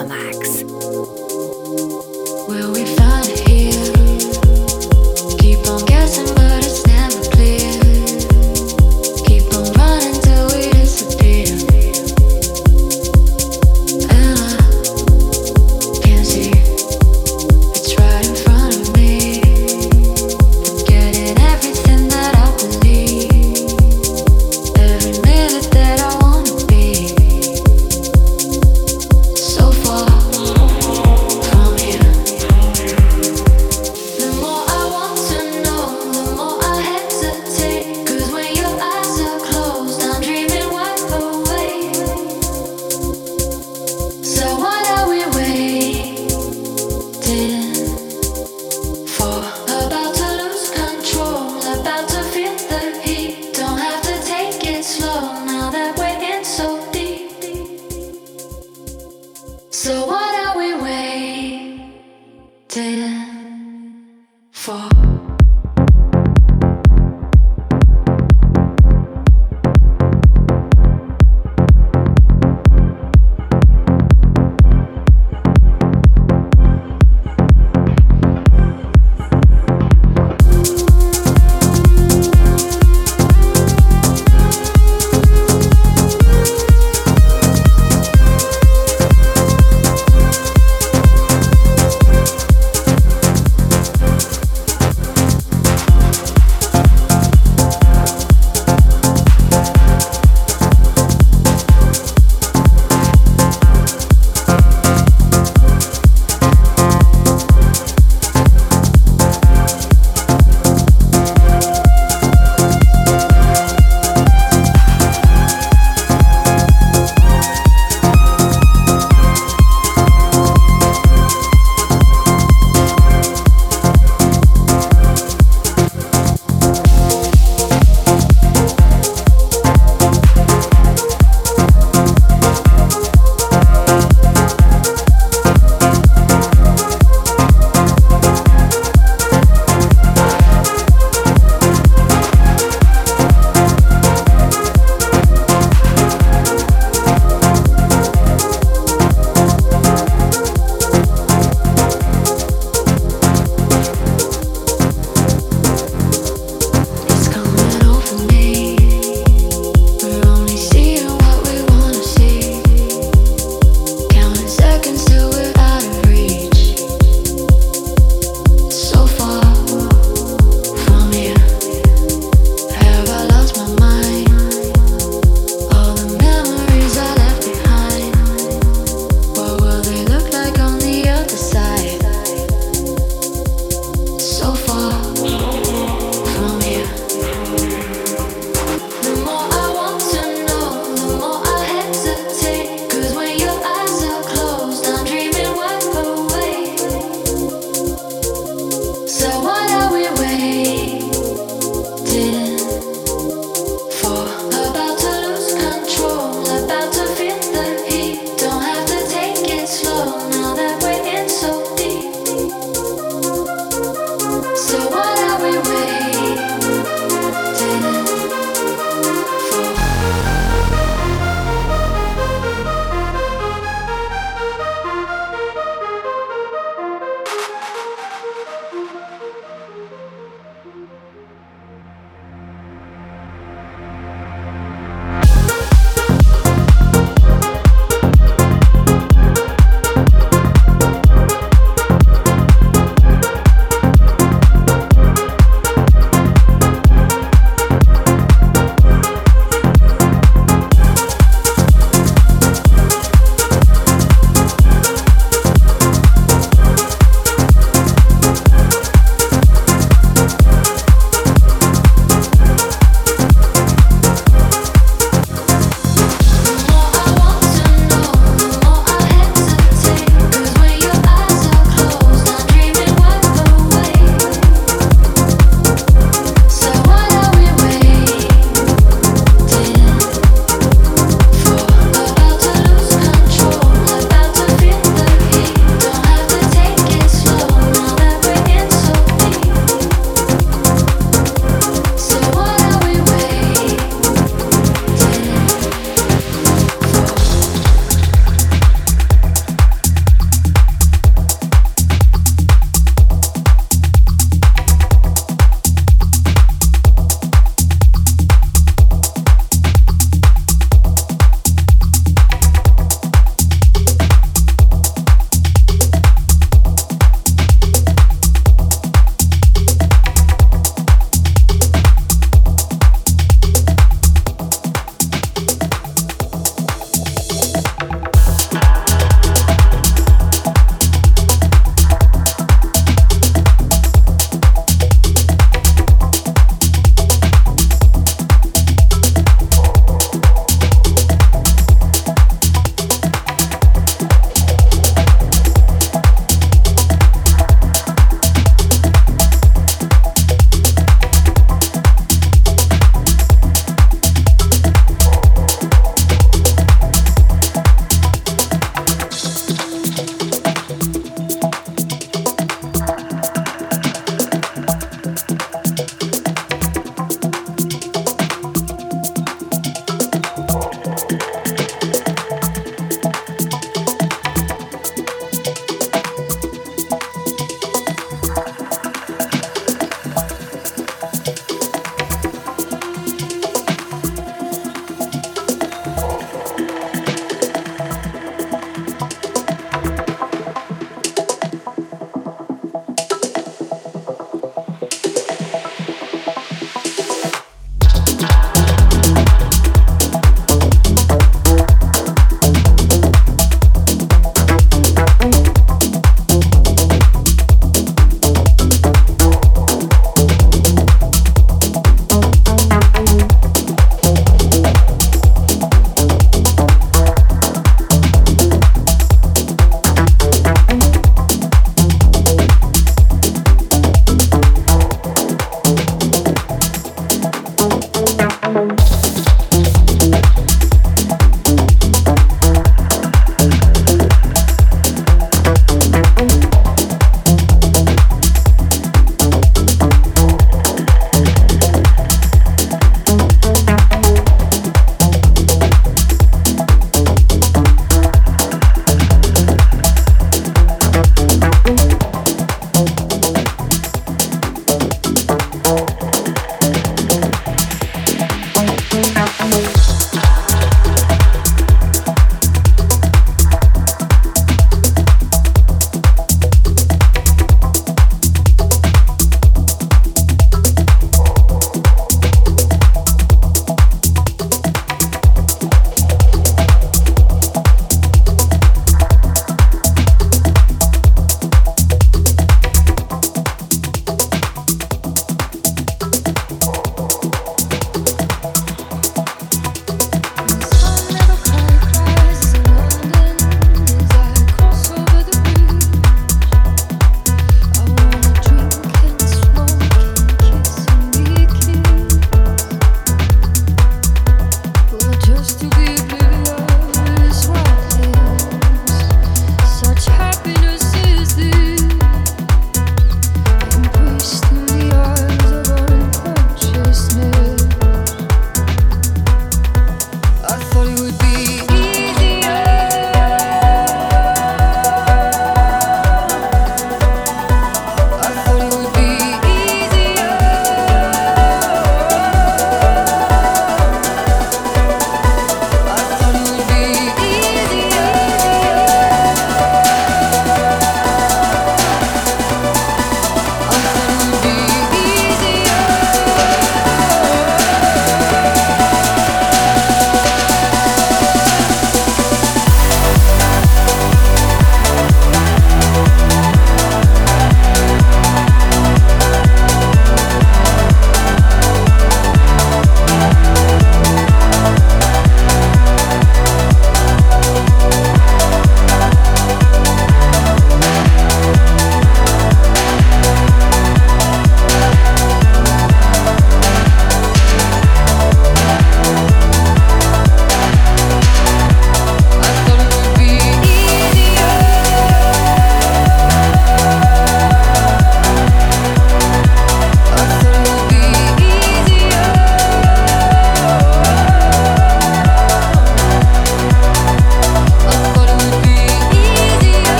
Climax.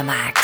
Gavin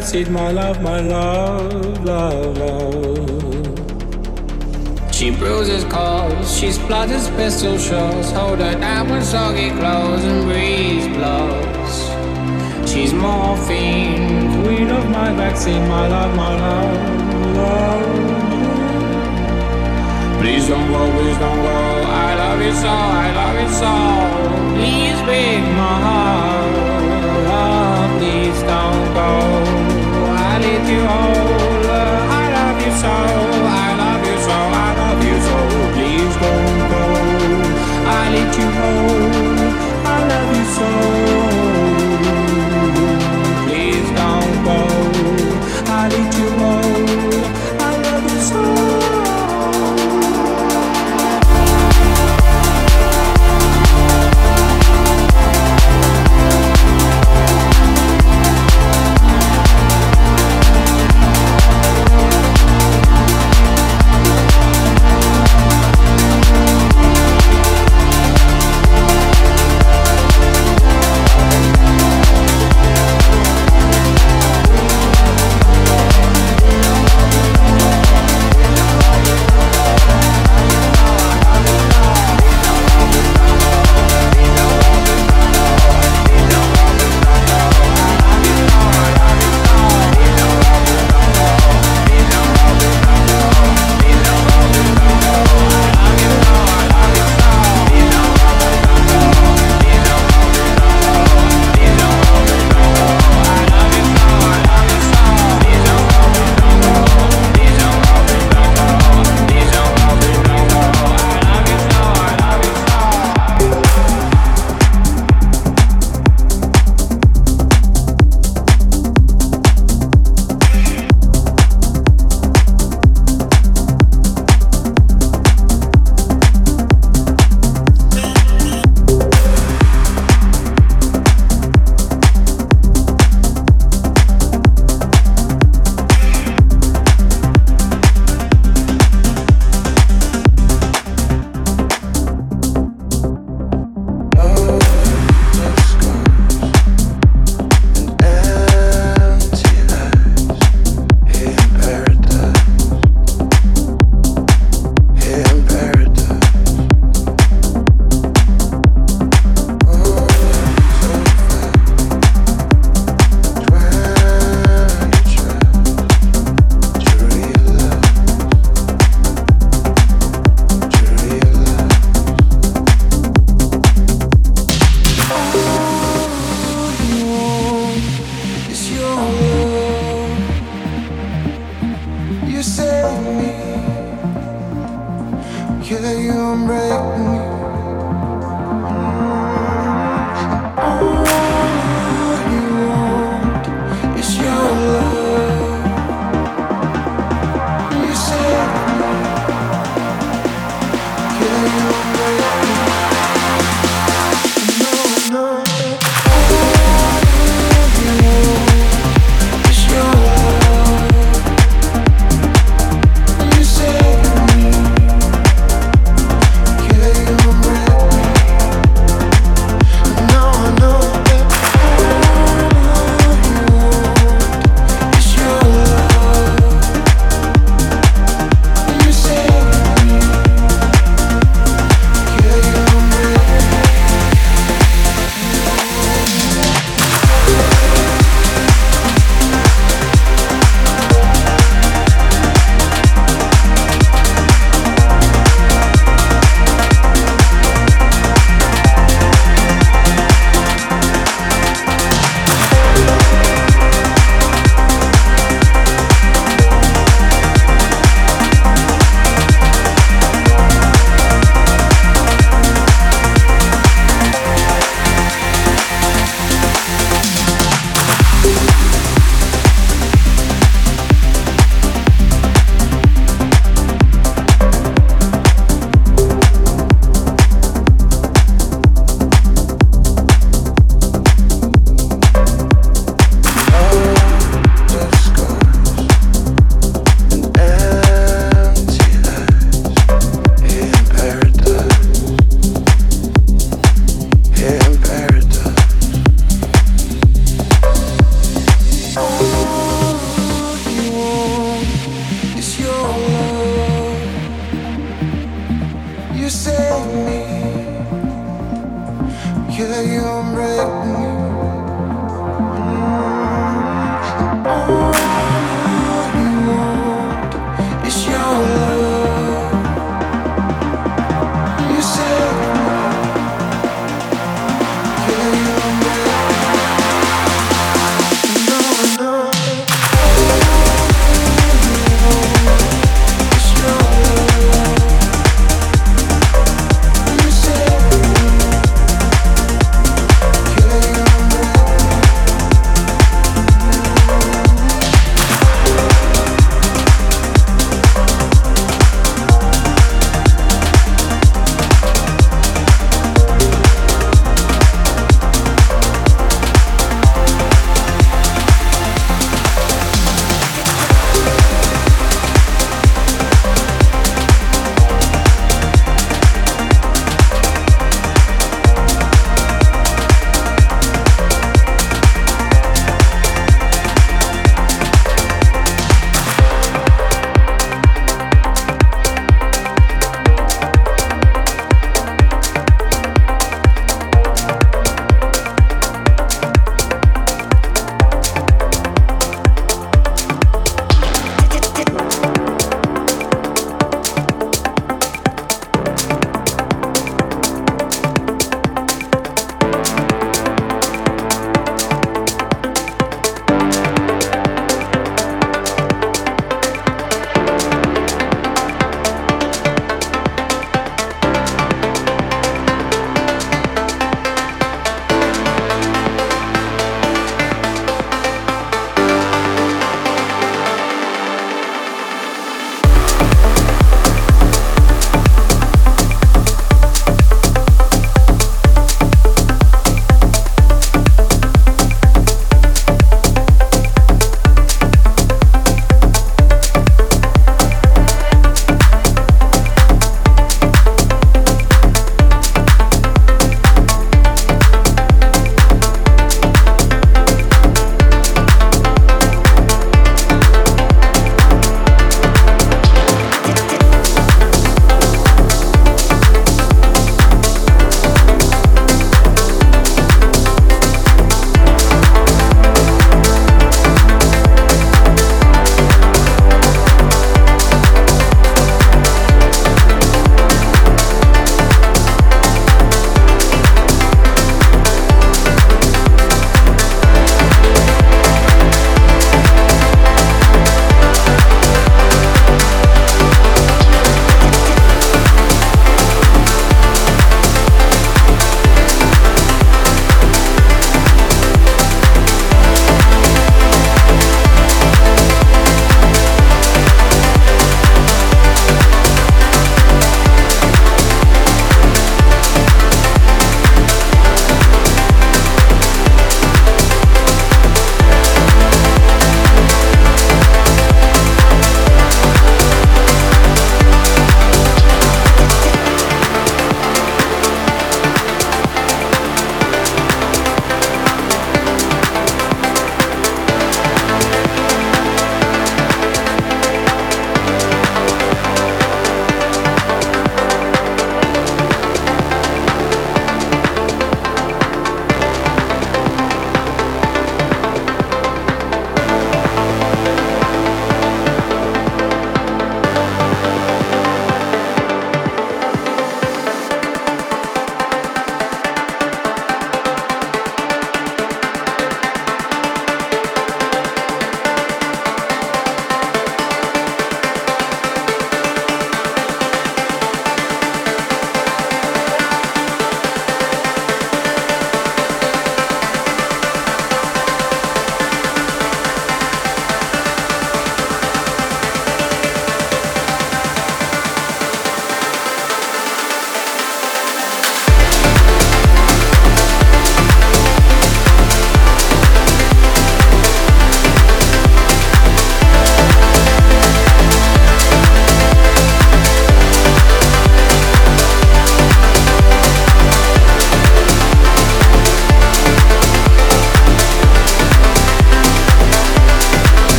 that my love, my love, love, love. She bruises calls, she splatters pistol shots. Hold her down with soggy clothes and breeze blows. She's morphine, queen of my vaccine, my love, my love, love. Please don't go, please don't go. I love you so, I love you so. Please break my heart please don't go you, oh I love you so.